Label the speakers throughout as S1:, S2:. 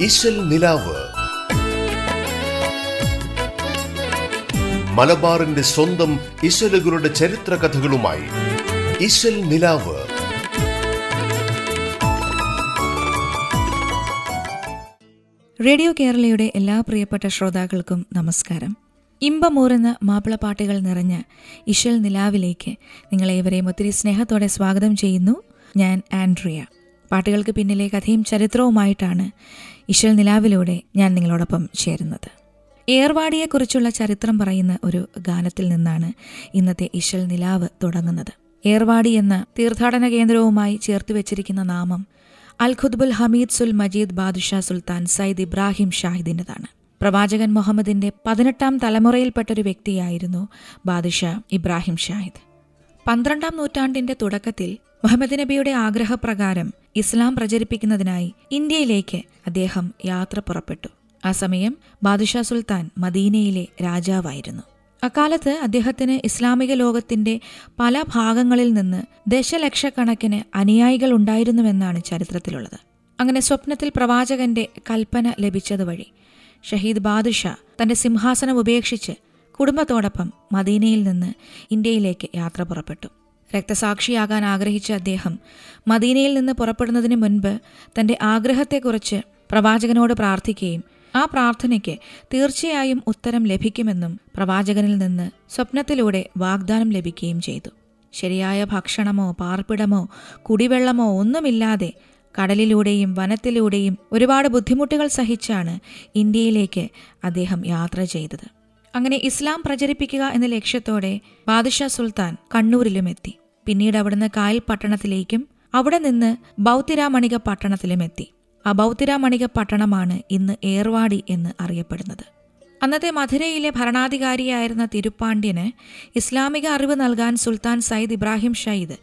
S1: ഇശൽ നിലാവ്. മലബാറിന്റെ സ്വന്തം ഇശലുകളുടെ ചരിത്ര കഥകളുമായി ഇശൽ നിലാവ്.
S2: റേഡിയോ കേരളയുടെ എല്ലാ പ്രിയപ്പെട്ട ശ്രോതാക്കൾക്കും നമസ്കാരം. ഇമ്പമൂറുന്ന മാപ്പിളപ്പാട്ടുകൾ നിറഞ്ഞ ഇഷൽ നിലാവിലേക്ക് നിങ്ങളേവരെയും ഒത്തിരി സ്നേഹത്തോടെ സ്വാഗതം ചെയ്യുന്നു ഞാൻ ആൻഡ്രിയ. പാട്ടുകൾക്ക് പിന്നിലെ കഥയും ചരിത്രവുമായിട്ടാണ് ഇഷൽ നിലാവിലൂടെ ഞാൻ നിങ്ങളോടൊപ്പം ചേരുന്നത്. ഏർവാടിയെക്കുറിച്ചുള്ള ചരിത്രം പറയുന്ന ഒരു ഗാനത്തിൽ നിന്നാണ് ഇന്നത്തെ ഇശൽ നിലാവ് തുടങ്ങുന്നത്. ഏർവാടി എന്ന തീർത്ഥാടന കേന്ദ്രവുമായി ചേർത്ത് വെച്ചിരിക്കുന്ന നാമം അൽ ഖുദ്ബുൽ ഹമീദ് സുൽ മജീദ് ബാദുഷാ സുൽത്താൻ സയ്യിദ് ഇബ്രാഹിം ഷാഹിദിന്റെതാണ്. പ്രവാചകൻ മുഹമ്മദിന്റെ പതിനെട്ടാം തലമുറയിൽപ്പെട്ടൊരു വ്യക്തിയായിരുന്നു ബാദുഷാ ഇബ്രാഹിം ഷാഹിദ്. പന്ത്രണ്ടാം നൂറ്റാണ്ടിന്റെ തുടക്കത്തിൽ മുഹമ്മദ് നബിയുടെ ആഗ്രഹപ്രകാരം ഇസ്ലാം പ്രചരിപ്പിക്കുന്നതിനായി ഇന്ത്യയിലേക്ക് അദ്ദേഹം യാത്ര പുറപ്പെട്ടു. ആ സമയം ബാദുഷാ സുൽത്താൻ മദീനയിലെ രാജാവായിരുന്നു. അക്കാലത്ത് അദ്ദേഹത്തിന് ഇസ്ലാമിക ലോകത്തിന്റെ പല ഭാഗങ്ങളിൽ നിന്ന് ദശലക്ഷക്കണക്കിന് അനുയായികൾ ഉണ്ടായിരുന്നുവെന്നാണ് ചരിത്രത്തിലുള്ളത്. അങ്ങനെ സ്വപ്നത്തിൽ പ്രവാചകന്റെ കൽപ്പന ലഭിച്ചതുവഴി ഷഹീദ് ബാദുഷാ തന്റെ സിംഹാസനം ഉപേക്ഷിച്ച് കുടുംബത്തോടൊപ്പം മദീനയിൽ നിന്ന് ഇന്ത്യയിലേക്ക് യാത്ര പുറപ്പെട്ടു. രക്തസാക്ഷിയാകാൻ ആഗ്രഹിച്ച അദ്ദേഹം മദീനയിൽ നിന്ന് പുറപ്പെടുന്നതിന് മുൻപ് തന്റെ ആഗ്രഹത്തെക്കുറിച്ച് പ്രവാചകനോട് പ്രാർത്ഥിക്കുകയും ആ പ്രാർത്ഥനയ്ക്ക് തീർച്ചയായും ഉത്തരം ലഭിക്കുമെന്നും പ്രവാചകനിൽ നിന്ന് സ്വപ്നത്തിലൂടെ വാഗ്ദാനം ലഭിക്കുകയും ചെയ്തു. ശരിയായ ഭക്ഷണമോ പാർപ്പിടമോ കുടിവെള്ളമോ ഒന്നുമില്ലാതെ കടലിലൂടെയും വനത്തിലൂടെയും ഒരുപാട് ബുദ്ധിമുട്ടുകൾ സഹിച്ചാണ് ഇന്ത്യയിലേക്ക് അദ്ദേഹം യാത്ര ചെയ്തത്. അങ്ങനെ ഇസ്ലാം പ്രചരിപ്പിക്കുക എന്ന ലക്ഷ്യത്തോടെ ബാദുഷാ സുൽത്താൻ കണ്ണൂരിലും എത്തി പിന്നീട് അവിടുന്ന് കായൽ പട്ടണത്തിലേക്കും അവിടെ നിന്ന് ബൗത്തിരാമണിക പട്ടണത്തിലും എത്തി ആ ബൗത്തിരാമണിക പട്ടണമാണ് ഇന്ന് ഏർവാടി എന്ന് അറിയപ്പെടുന്നത്. അന്നത്തെ മധുരയിലെ ഭരണാധികാരിയായിരുന്ന തിരുപ്പാണ്ഡ്യന് ഇസ്ലാമിക അറിവ് നൽകാൻ സുൽത്താൻ സയ്യിദ് ഇബ്രാഹിം ഷയ്ദ്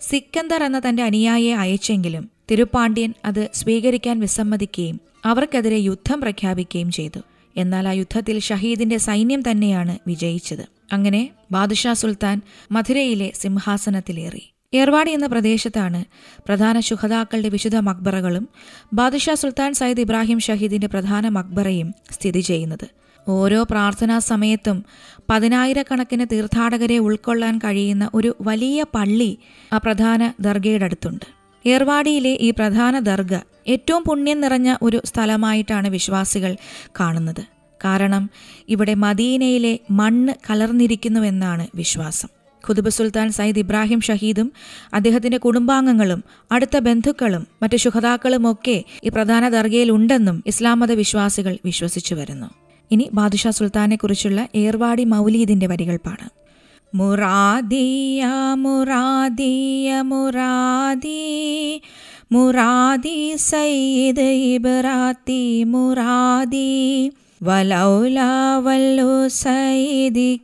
S2: സിക്കന്ദർ എന്ന തന്റെ അനുയായിയെ അയച്ചെങ്കിലും തിരുപ്പാണ്ഡ്യൻ അത് സ്വീകരിക്കാൻ വിസമ്മതിക്കുകയും അവർക്കെതിരെ യുദ്ധം പ്രഖ്യാപിക്കുകയും ചെയ്തു. എന്നാൽ ആ യുദ്ധത്തിൽ ഷഹീദിന്റെ സൈന്യം തന്നെയാണ് വിജയിച്ചത്. അങ്ങനെ ബാദുഷാ സുൽത്താൻ മധുരയിലെ സിംഹാസനത്തിലേറി. ഏർവാടി എന്ന പ്രദേശത്താണ് പ്രധാന ശുഹതാക്കളുടെ വിശുദ്ധ മക്ബറകളും ബാദുഷാ സുൽത്താൻ സയ്യിദ് ഇബ്രാഹിം ഷഹീദിന്റെ പ്രധാന മക്ബറയും സ്ഥിതി ചെയ്യുന്നത്. ഓരോ പ്രാർത്ഥനാ സമയത്തും പതിനായിരക്കണക്കിന് തീർത്ഥാടകരെ ഉൾക്കൊള്ളാൻ കഴിയുന്ന ഒരു വലിയ പള്ളി ആ പ്രധാന ദർഗയുടെ അടുത്തുണ്ട്. ഏർവാടിയിലെ ഈ പ്രധാന ദർഗ ഏറ്റവും പുണ്യം നിറഞ്ഞ ഒരു സ്ഥലമായിട്ടാണ് വിശ്വാസികൾ കാണുന്നത്. കാരണം ഇവിടെ മദീനയിലെ മണ്ണ് കലർന്നിരിക്കുന്നുവെന്നാണ് വിശ്വാസം. ഖുതുബ് സുൽത്താൻ സയ്യിദ് ഇബ്രാഹിം ഷഹീദും അദ്ദേഹത്തിന്റെ കുടുംബാംഗങ്ങളും അടുത്ത ബന്ധുക്കളും മറ്റ് ശുഹതാക്കളും ഒക്കെ ഈ പ്രധാന ദർഗയിൽ ഉണ്ടെന്നും ഇസ്ലാം മത വിശ്വാസികൾ വിശ്വസിച്ചു വരുന്നു. ഇനി ബാദുഷാ സുൽത്താനെക്കുറിച്ചുള്ള ഏർവാടി മൗലീദിന്റെ വരികൾ പാടാം. മുറാദിയ മുറാദിയ മുറാദി. മുറാദി സയ്യിദ് ഇബ്രാത്തി മുറാദി. വലൗല വല്ലു സയ്യിദി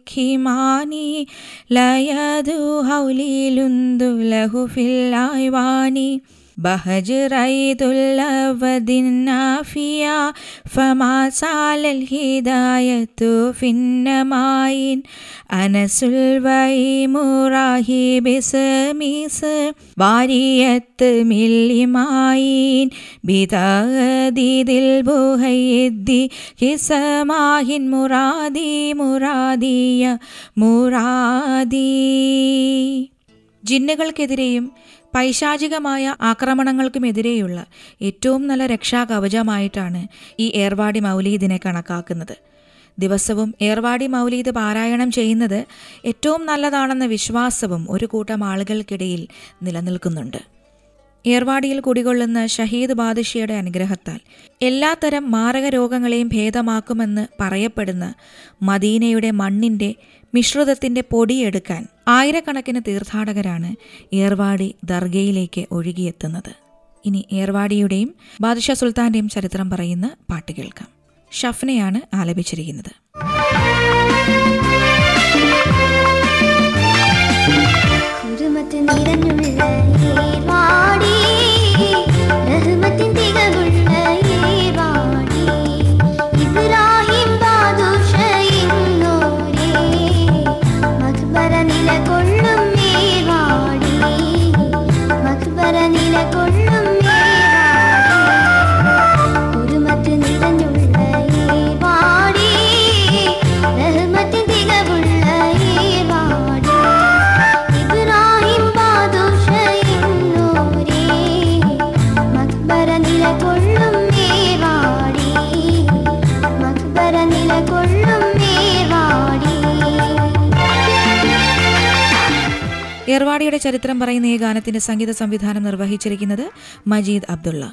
S2: ലയദു ഹൗലിലുന്ദു ലഹു ഫില്ലായ്വാനി له في الأيوان بهج ريد الأبد النافية فما سال الهداية في النماين أنس الوي مراهب سميس بارية ملماين بتغديد البهيد كسماهن مرادي مرادية مرادي ജിന്നുകൾക്കെതിരെയും പൈശാചികമായ ആക്രമണങ്ങൾക്കുമെതിരെയുള്ള ഏറ്റവും നല്ല രക്ഷാകവചമായിട്ടാണ് ഈ ഏർവാടി മൗലീദിനെ കണക്കാക്കുന്നത്. ദിവസവും ഏർവാടി മൗലീദ് പാരായണം ചെയ്യുന്നത് ഏറ്റവും നല്ലതാണെന്ന വിശ്വാസവും ഒരു കൂട്ടം ആളുകൾക്കിടയിൽ നിലനിൽക്കുന്നുണ്ട്. ഏർവാടിയിൽ കുടികൊള്ളുന്ന ഷഹീദ് ബാദിഷിയുടെ അനുഗ്രഹത്താൽ എല്ലാത്തരം മാരക രോഗങ്ങളെയും ഭേദമാക്കുമെന്ന് പറയപ്പെടുന്ന മദീനയുടെ മണ്ണിന്റെ മിശ്രിതത്തിന്റെ പൊടിയെടുക്കാൻ ആയിരക്കണക്കിന് തീർത്ഥാടകരാണ് ഏർവാടി ദർഗയിലേക്ക് ഒഴുകിയെത്തുന്നത്. ഇനി ഏർവാടിയുടെയും ബാദുഷാ സുൽത്താന്റെയും ചരിത്രം പറയുന്ന പാട്ട് കേൾക്കാം. ഷഫ്നയാണ് ആലപിച്ചിരിക്കുന്നത്.
S3: നിറഞ്ഞുള്ള
S2: ഏർവാടിയുടെ ചരിത്രം പറയുന്ന ഈ ഗാനത്തിന്റെ സംഗീത സംവിധാനം നിർവഹിച്ചിരിക്കുന്നത് മജീദ് അബ്ദുള്ള.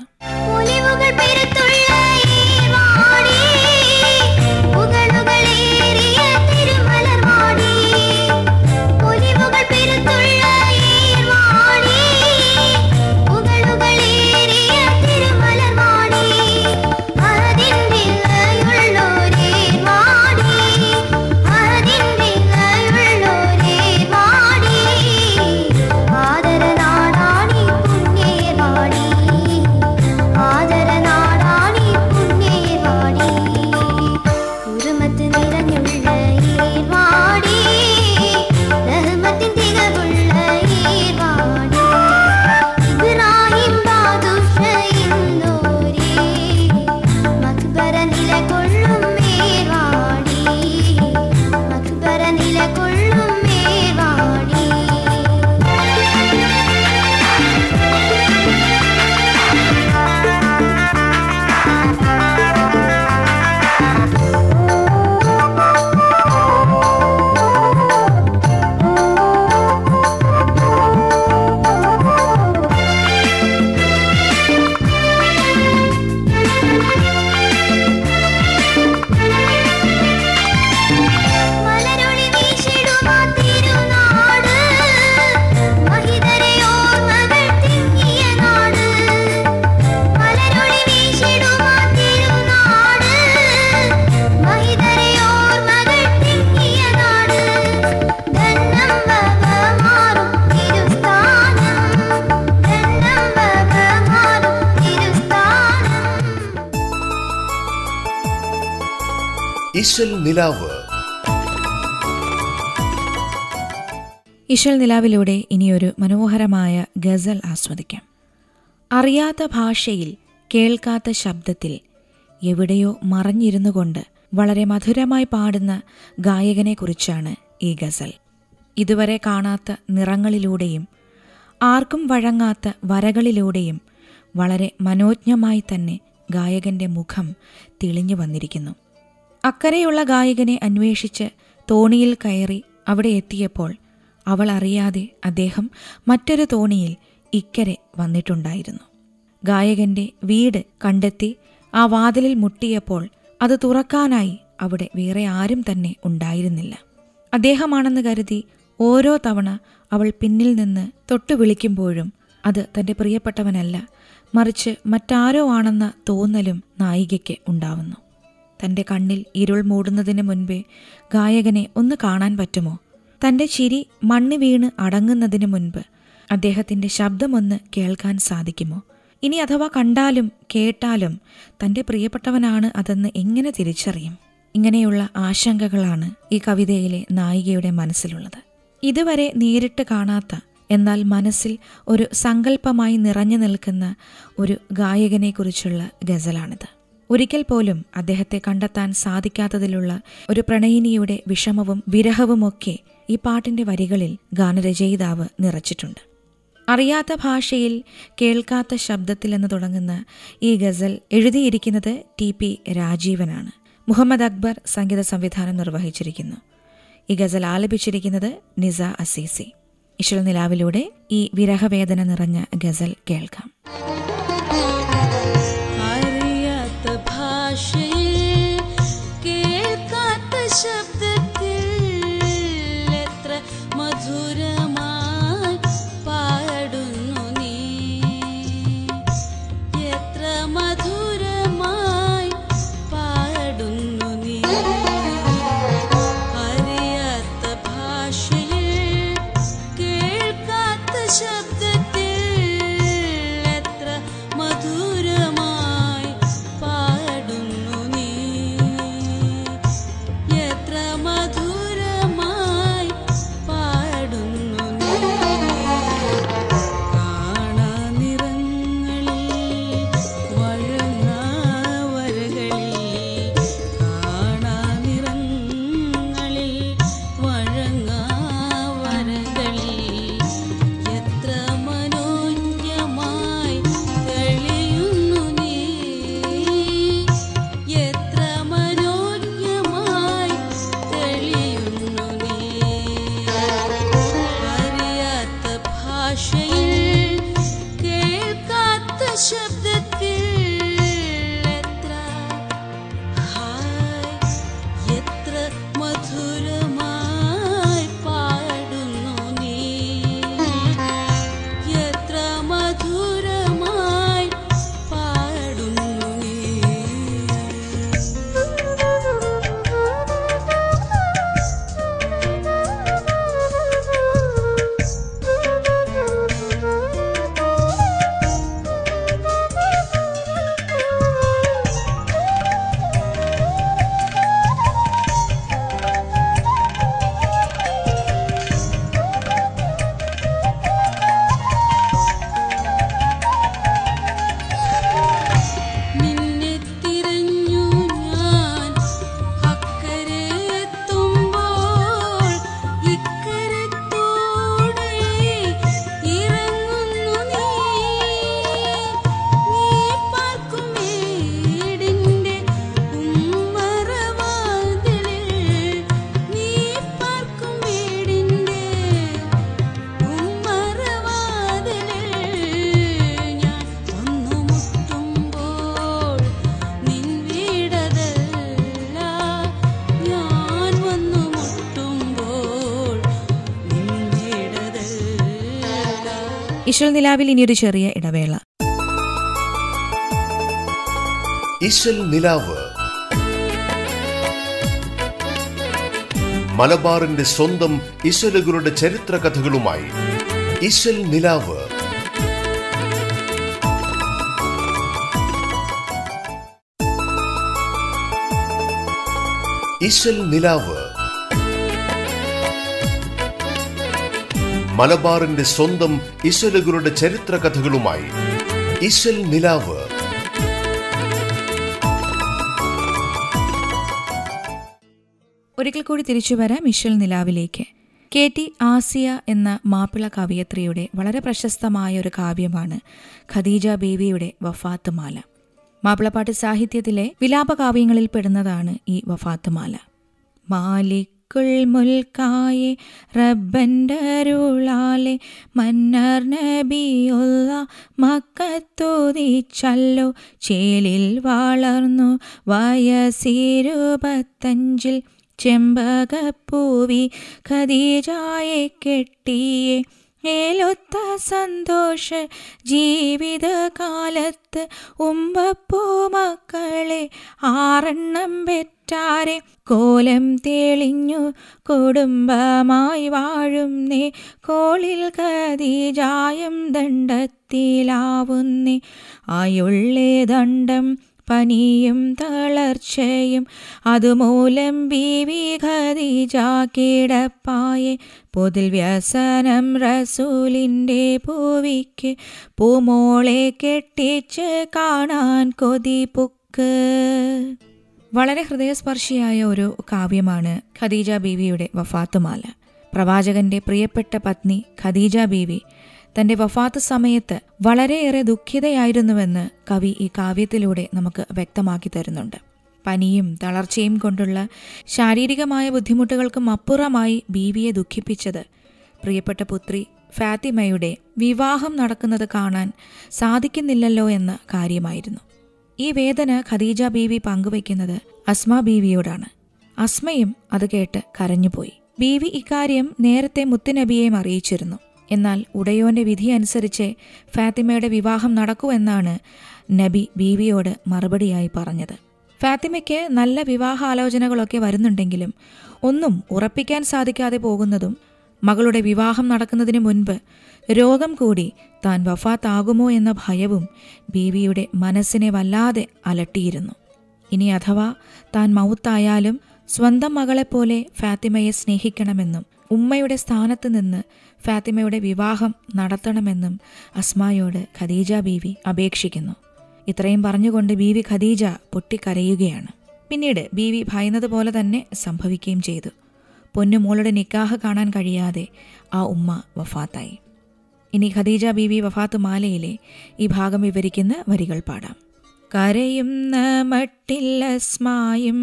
S1: ഇശൽ നിലാവ്.
S2: ഇശൽ നിലാവിലൂടെ ഇനിയൊരു മനോഹരമായ ഗസൽ ആസ്വദിക്കാം. അറിയാത്ത ഭാഷയിൽ കേൾക്കാത്ത ശബ്ദത്തിൽ എവിടെയോ മറഞ്ഞിരുന്നു കൊണ്ട് വളരെ മധുരമായി പാടുന്ന ഗായകനെക്കുറിച്ചാണ് ഈ ഗസൽ. ഇതുവരെ കാണാത്ത നിറങ്ങളിലൂടെയും ആർക്കും വഴങ്ങാത്ത വരകളിലൂടെയും വളരെ മനോജ്ഞമായി തന്നെ ഗായകന്റെ മുഖം തെളിഞ്ഞു വന്നിരിക്കുന്നു. അക്കരെയുള്ള ഗായകനെ അന്വേഷിച്ച് തോണിയിൽ കയറി അവിടെ എത്തിയപ്പോൾ അവൾ അറിയാതെ അദ്ദേഹം മറ്റൊരു തോണിയിൽ ഇക്കരെ വന്നിട്ടുണ്ടായിരുന്നു. ഗായകന്റെ വീട് കണ്ടെത്തി ആ വാതിലിൽ മുട്ടിയപ്പോൾ അത് തുറക്കാനായി അവിടെ വേറെ ആരും തന്നെ ഉണ്ടായിരുന്നില്ല. അദ്ദേഹമാണെന്ന് കരുതി ഓരോ തവണ അവൾ പിന്നിൽ നിന്ന് തൊട്ടു വിളിക്കുമ്പോഴും അത് തന്റെ പ്രിയപ്പെട്ടവനല്ല മറിച്ച് മറ്റാരോ ആണെന്ന തോന്നലും നായികയ്ക്ക് ഉണ്ടാവുന്നു. തന്റെ കണ്ണിൽ ഇരുൾ മൂടുന്നതിന് മുൻപേ ഗായകനെ ഒന്ന് കാണാൻ പറ്റുമോ? തന്റെ ചിരി മണ്ണ് വീണ് അടങ്ങുന്നതിന് മുൻപ് അദ്ദേഹത്തിന്റെ ശബ്ദമൊന്ന് കേൾക്കാൻ സാധിക്കുമോ? ഇനി അഥവാ കണ്ടാലും കേട്ടാലും തന്റെ പ്രിയപ്പെട്ടവനാണ് അതെന്ന് എങ്ങനെ തിരിച്ചറിയും? ഇങ്ങനെയുള്ള ആശങ്കകളാണ് ഈ കവിതയിലെ നായികയുടെ മനസ്സിലുള്ളത്. ഇതുവരെ നേരിട്ട് കാണാത്ത എന്നാൽ മനസ്സിൽ ഒരു സങ്കല്പമായി നിറഞ്ഞു നിൽക്കുന്ന ഒരു ഗായകനെക്കുറിച്ചുള്ള ഗസലാണിത്. ഒരിക്കൽ പോലും അദ്ദേഹത്തെ കണ്ടെത്താൻ സാധിക്കാത്തതിലുള്ള ഒരു പ്രണയിനിയുടെ വിഷമവും വിരഹവുമൊക്കെ ഈ പാട്ടിന്റെ വരികളിൽ ഗാനരചയിതാവ് നിറച്ചിട്ടുണ്ട്. അറിയാത്ത ഭാഷയിൽ കേൾക്കാത്ത ശബ്ദത്തിൽ എന്ന് തുടങ്ങുന്ന ഈ ഗസൽ എഴുതിയിരിക്കുന്നത് ടി പി രാജീവനാണ്. മുഹമ്മദ് അക്ബർ സംഗീത സംവിധാനം നിർവഹിച്ചിരിക്കുന്നു. ഈ ഗസൽ ആലപിച്ചിരിക്കുന്നത് നിസ അസീസി. ഇശൽ നിലാവിലൂടെ ഈ വിരഹവേദന നിറഞ്ഞ ഗസൽ കേൾക്കാം. ഇശൽ നിലാവിൽ ഇനിയൊരു ചെറിയ ഇടവേള.
S1: നിലാവ്. മലബാറിന്റെ സ്വന്തം ഇശലുകളുടെ ചരിത്ര കഥകളുമായി ഇശൽ നിലാവ്. ഇശൽ നിലാവ്. മലബാറിന്റെ സ്വന്തം ഇശലുകളുടെ ചരിത്ര കഥകളുമായി നിലാവ്.
S2: ഒരിക്കൽ കൂടി തിരിച്ചു വരാം ഇശൽ നിലാവിലേക്ക്. കെ ടി ആസിയ എന്ന മാപ്പിള കവിയത്രിയുടെ വളരെ പ്രശസ്തമായ ഒരു കാവ്യമാണ് ഖദീജ ബേബിയുടെ വഫാത്ത് മാല മാപ്പിളപ്പാട്ട് സാഹിത്യത്തിലെ വിലാപകാവ്യങ്ങളിൽ പെടുന്നതാണ് ഈ വഫാത്ത് മാല മാലിക്കുൾ മുൽക്കായെ റബ്ബന്റെ അരുളാലെ മന്നർ നബിയുള്ള മക്കത്തൂതിച്ചല്ലോ ചേലിൽ വളർന്നു വയസ്സിരുപത്തഞ്ചിൽ ചെമ്പകപ്പൂവി ഖദീജായെ കെട്ടിയെ. ഏലൊത്ത സന്തോഷ ജീവിതകാലത്ത് ഉമ്പപ്പൂ മക്കളെ ആറെണ്ണം പെറ്റാരെ കോലം തെളിഞ്ഞു കുടുംബമായി വാഴുന്നേ കോളിൽ കതീജായം ദണ്ഡത്തിലാവുന്നേ. ആയുള്ളേ ദണ്ഡം പനിയും തളർച്ചയും അതുമൂലം ബീവി ഖദീജ കിടപ്പായെ പൊതിൽ വ്യസനം റസൂലിന്റെ പൂവിക്ക് പൂമോളെ കെട്ടിച്ച് കാണാൻ കൊതിപുക്ക് വളരെ ഹൃദയസ്പർശിയായ ഒരു കാവ്യമാണ് ഖദീജ ബീവിയുടെ വഫാത്തുമാല. പ്രവാചകന്റെ പ്രിയപ്പെട്ട പത്നി ഖദീജ ബീവി തന്റെ വഫാത്ത് സമയത്ത് വളരെയേറെ ദുഃഖിതയായിരുന്നുവെന്ന് കവി ഈ കാവ്യത്തിലൂടെ നമുക്ക് വ്യക്തമാക്കി തരുന്നുണ്ട്. പനിയും തളർച്ചയും കൊണ്ടുള്ള ശാരീരികമായ ബുദ്ധിമുട്ടുകൾക്കും അപ്പുറമായി ബീവിയെ ദുഃഖിപ്പിച്ചത് പ്രിയപ്പെട്ട പുത്രി ഫാത്തിമയുടെ വിവാഹം നടക്കുന്നത് കാണാൻ സാധിക്കുന്നില്ലല്ലോ എന്ന കാര്യമായിരുന്നു. ഈ വേദന ഖദീജ ബീവി പങ്കുവയ്ക്കുന്നത് അസ്മ ബീവിയോടാണ്. അസ്മയും അത് കേട്ട് കരഞ്ഞുപോയി. ബീവി ഇക്കാര്യം നേരത്തെ മുത്തുനബിയെയും അറിയിച്ചിരുന്നു. എന്നാൽ ഉടയോന്റെ വിധി അനുസരിച്ച് ഫാത്തിമയുടെ വിവാഹം നടക്കൂ എന്നാണ് നബി ബീവിയോട് മറുപടിയായി പറഞ്ഞത്. ഫാത്തിമയ്ക്ക് നല്ല വിവാഹാലോചനകളൊക്കെ വരുന്നുണ്ടെങ്കിലും ഒന്നും ഉറപ്പിക്കാൻ സാധിക്കാതെ പോകുന്നതും മകളുടെ വിവാഹം നടക്കുന്നതിന് മുൻപ് രോഗം കൂടി താൻ വഫാത്താകുമോ എന്ന ഭയവും ബീവിയുടെ മനസ്സിനെ വല്ലാതെ അലട്ടിയിരുന്നു. ഇനി അഥവാ താൻ മൗത്തായാലും സ്വന്തം മകളെപ്പോലെ ഫാത്തിമയെ സ്നേഹിക്കണമെന്നും ഉമ്മയുടെ സ്ഥാനത്ത് നിന്ന് ഫാത്തിമയുടെ വിവാഹം നടത്തണമെന്നും അസ്മായോട് ഖദീജ ബീവി അപേക്ഷിക്കുന്നു. ഇത്രയും പറഞ്ഞുകൊണ്ട് ബീവി ഖദീജ പൊട്ടിക്കരയുകയാണ്. പിന്നീട് ബീവി ഭയന്നതുപോലെ തന്നെ സംഭവിക്കുകയും ചെയ്തു. പൊന്നുമോളുടെ നിക്കാഹ് കാണാൻ കഴിയാതെ ആ ഉമ്മ വഫാത്തായി. ഇനി ഖദീജ ബീവി വഫാത്ത് മാലയിലെ ഈ ഭാഗം വിവരിക്കുന്ന വരികൾ പാടാം. കരയുന്ന മട്ടില്ലസ്മായും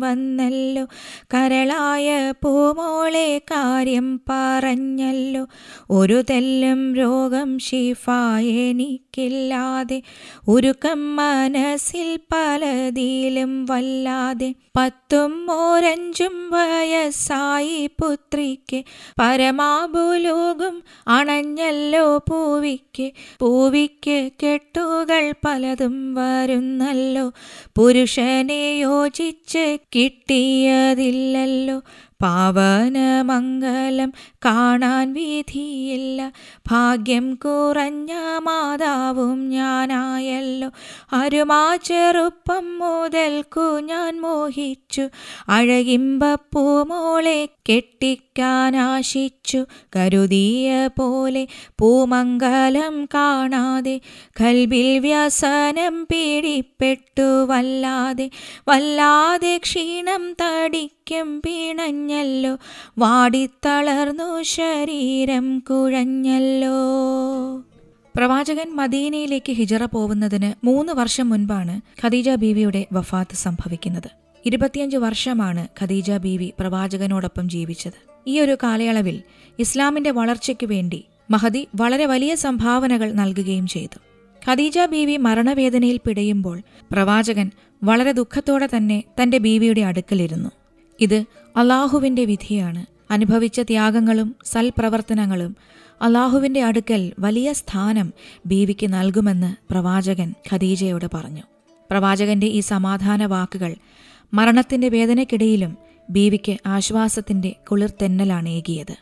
S2: വന്നല്ലോ. കരളായ പൂമോളെ കാര്യം പറഞ്ഞല്ലോ. ഒരു തെല്ലും രോഗം ഷിഫായെനിക്കില്ല എനിക്കില്ലാതെ ഉരുക്കം മനസ്സിൽ പലതിലും വല്ലാതെ പത്തും ഓരഞ്ചും വയസ്സായി പുത്രിക്ക് പരമാഭുലോകം അണഞ്ഞല്ലോ പൂവിക്ക്. പൂവിക്ക് കെട്ടുകൾ പലതും വരുന്നല്ലോ. പുരുഷനെ യോജിച്ച് കിട്ടിയതില്ലല്ലോ. പാവനമംഗലം കാണാൻ വിധിയില്ല. ഭാഗ്യം കുറഞ്ഞ മാതാവും ഞാനായല്ലോ. അരുമാ ചെറുപ്പം മുതൽക്കു ഞാൻ മോഹിച്ചു. അഴകിമ്പപ്പൂമോളെ കെട്ടിക്കാനാശിച്ചു കരുതിയ പോലെ പൂമംഗലം കാണാതെ കൽബിൽ വ്യസനം പീഡിപ്പെട്ടു വല്ലാതെ. വല്ലാതെ ക്ഷീണം തടിക്കും പിണഞ്ഞല്ലോ. വാടിത്തളർന്നു ശരീരം കുഴഞ്ഞല്ലോ. പ്രവാചകൻ മദീനയിലേക്ക് ഹിജറ പോകുന്നതിന് മൂന്ന് വർഷം മുൻപാണ് ഖദീജ ബീവിയുടെ വഫാത്ത് സംഭവിക്കുന്നത്. ഇരുപത്തിയഞ്ച് വർഷമാണ് ഖദീജ ബീവി പ്രവാചകനോടൊപ്പം ജീവിച്ചത്. ഈ ഒരു കാലയളവിൽ ഇസ്ലാമിന്റെ വളർച്ചയ്ക്കു വേണ്ടി മഹദി വളരെ വലിയ സംഭാവനകൾ നൽകുകയും ചെയ്തു. ഖദീജ ബീവി മരണവേദനയിൽ പിടയുമ്പോൾ പ്രവാചകൻ വളരെ ദുഃഖത്തോടെ തന്നെ തന്റെ ബീവിയുടെ അടുക്കലിരുന്നു. ഇത് അള്ളാഹുവിന്റെ വിധിയാണ്. അനുഭവിച്ച ത്യാഗങ്ങളും സൽപ്രവർത്തനങ്ങളും അള്ളാഹുവിന്റെ അടുക്കൽ വലിയ സ്ഥാനം ബീവിക്ക് നൽകുമെന്ന് പ്രവാചകൻ ഖദീജയോട് പറഞ്ഞു. പ്രവാചകന്റെ ഈ സമാധാന വാക്കുകൾ മരണത്തിന്റെ വേദനയ്ക്കിടയിലും ബീവിക്ക് ആശ്വാസത്തിന്റെ കുളിർതെന്നലാണ് ഏകിയത്.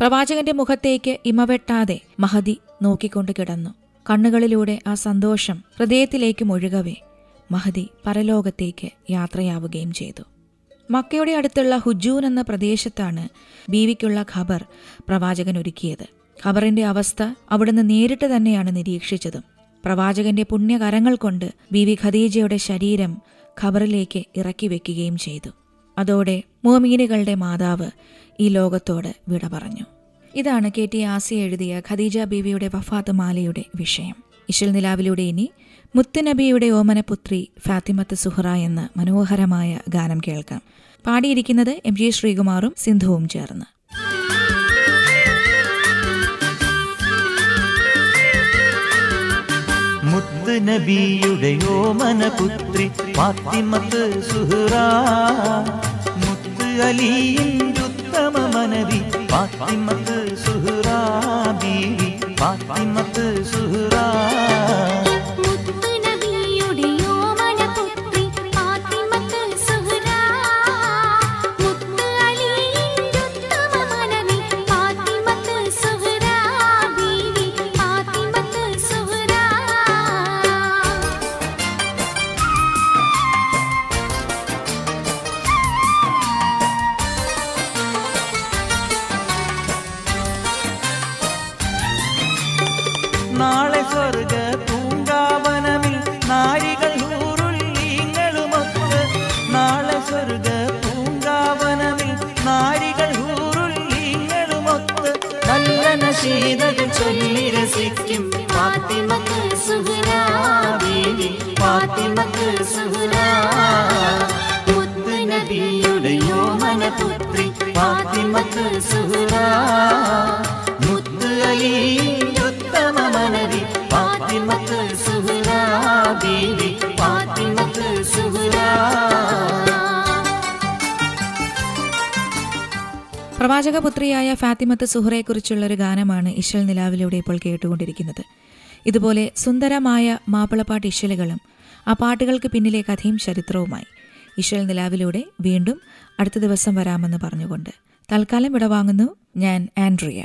S2: പ്രവാചകന്റെ മുഖത്തേക്ക് ഇമവെട്ടാതെ മഹതി നോക്കിക്കൊണ്ട് കിടന്നു. കണ്ണുകളിലൂടെ ആ സന്തോഷം ഹൃദയത്തിലേക്ക് മുഴുകവേ മഹതി പരലോകത്തേക്ക് യാത്രയാവുകയും ചെയ്തു. മക്കയുടെ അടുത്തുള്ള ഹുജൂൻ എന്ന പ്രദേശത്താണ് ബീവിക്കുള്ള ഖബർ പ്രവാചകൻ ഒരുക്കിയത്. ഖബറിന്റെ അവസ്ഥ അവിടുന്ന് നേരിട്ട് തന്നെയാണ് നിരീക്ഷിച്ചതും. പ്രവാചകന്റെ പുണ്യകരങ്ങൾ കൊണ്ട് ബീവി ഖദീജയുടെ ശരീരം ഖബറിലേക്ക് ഇറക്കി വെക്കുകയും ചെയ്തു. അതോടെ മോമീനുകളുടെ മാതാവ് ഈ ലോകത്തോട് വിട പറഞ്ഞു. ഇതാണ് കെ ടി ആസി എഴുതിയ ഖദീജ ബീവിയുടെ വഫാത്ത് മാലയുടെ വിഷയം. ഇശൽ നിലാവിലൂടെ ഇനി മുത്തുനബിയുടെ ഓമനപുത്രി ഫാത്തിമത്ത് സുഹറ എന്ന മനോഹരമായ ഗാനം കേൾക്കാം. പാടിയിരിക്കുന്നത് എം ജി ശ്രീകുമാറും സിന്ധുവും ചേർന്ന്.
S4: മുത്തുനബിയുടെ ഓമനപുത്രി ഫാത്തിമത്ത് സുഹറ. മുത്ത് അലിയിന്റെ ഉത്തമ മനവി ഫാത്തിമത്ത് സുഹറ. ബീവി ഫാത്തിമത്ത് സുഹറ.
S3: യോമനപുത്രി ഫാത്തിമത്ത് സുഹറ മുത്ത് അലി ഉത്തമ മനവി ഫാത്തിമത്ത് സുഹറ ബീവി ഫാത്തിമത്ത് സുഹറ
S2: പ്രവാചകപുത്രിയായ ഫാത്തിമത്ത് സുഹറയെക്കുറിച്ചുള്ള ഒരു ഗാനമാണ് ഇശൽ നിലാവിലൂടെ ഇപ്പോൾ കേട്ടുകൊണ്ടിരിക്കുന്നത്. ഇതുപോലെ സുന്ദരമായ മാപ്പിളപ്പാട്ട് ഇശലുകളും ആ പാട്ടുകൾക്ക് പിന്നിലെ കഥയും ചരിത്രവുമായി. ഇശൽ നിലാവിലൂടെ വീണ്ടും അടുത്ത ദിവസം വരാമെന്ന് പറഞ്ഞുകൊണ്ട് തൽക്കാലം വിടവാങ്ങുന്നു ഞാൻ ആൻഡ്രിയ.